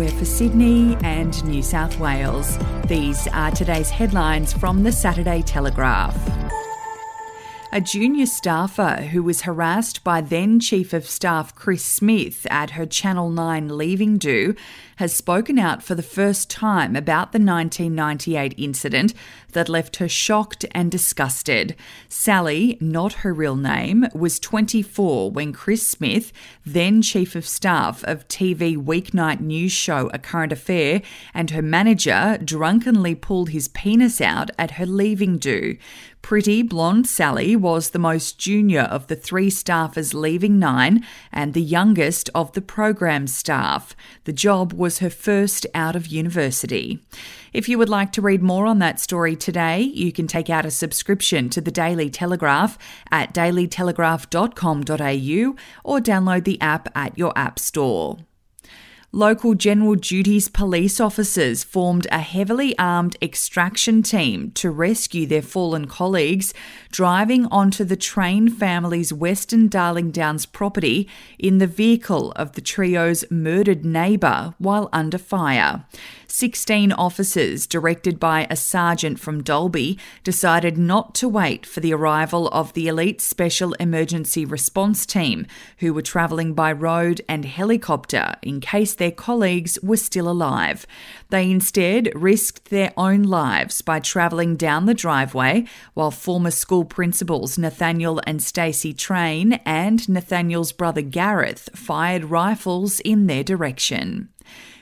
we're for Sydney and New South Wales. These are today's headlines from the Saturday Telegraph. A junior staffer who was harassed by then Chief of Staff Chris Smith at her Channel 9 leaving do has spoken out for the first time about the 1998 incident that left her shocked and disgusted. Sally, not her real name, was 24 when Chris Smith, then Chief of Staff of TV weeknight news show A Current Affair, and her manager drunkenly pulled his penis out at her leaving do. Pretty blonde Sally was the most junior of the three staffers leaving Nine and the youngest of the program staff. The job was her first out of university. If you would like to read more on that story today, you can take out a subscription to the Daily Telegraph at dailytelegraph.com.au or download the app at your app store. Local General Duties police officers formed a heavily armed extraction team to rescue their fallen colleagues, driving onto the Train family's Western Darling Downs property in the vehicle of the trio's murdered neighbour while under fire. 16 officers, directed by a sergeant from Dalby, decided not to wait for the arrival of the elite Special Emergency Response Team, who were travelling by road and helicopter in case their colleagues were still alive. They instead risked their own lives by travelling down the driveway while former school principals Nathaniel and Stacey Train and Nathaniel's brother Gareth fired rifles in their direction.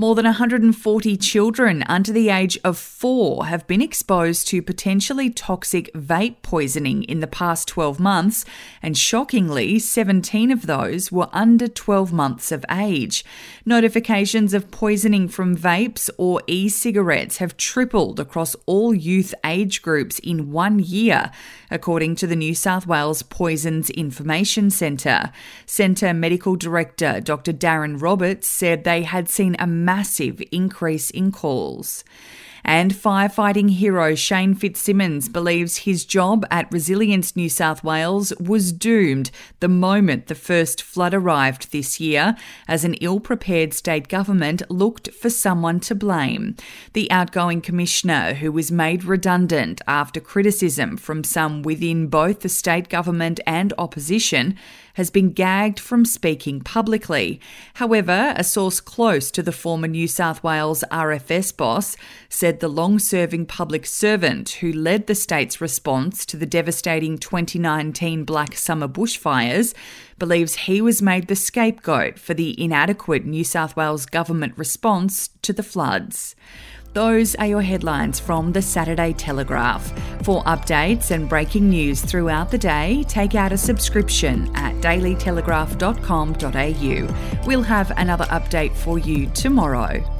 More than 140 children under the age of four have been exposed to potentially toxic vape poisoning in the past 12 months, and shockingly, 17 of those were under 12 months of age. Notifications of poisoning from vapes or e cigarettes have tripled across all youth age groups in one year, according to the New South Wales Poisons Information Centre. Centre Medical Director Dr. Darren Roberts said they had seen a massive increase in calls. And firefighting hero Shane Fitzsimmons believes his job at Resilience New South Wales was doomed the moment the first flood arrived this year, as an ill prepared state government looked for someone to blame. The outgoing commissioner, who was made redundant after criticism from some within both the state government and opposition, has been gagged from speaking publicly. However, a source close to the former New South Wales RFS boss said the long serving public servant who led the state's response to the devastating 2019 Black Summer bushfires believes he was made the scapegoat for the inadequate New South Wales government response to the floods. Those are your headlines from the Saturday Telegraph. For updates and breaking news throughout the day, take out a subscription at dailytelegraph.com.au. We'll have another update for you tomorrow.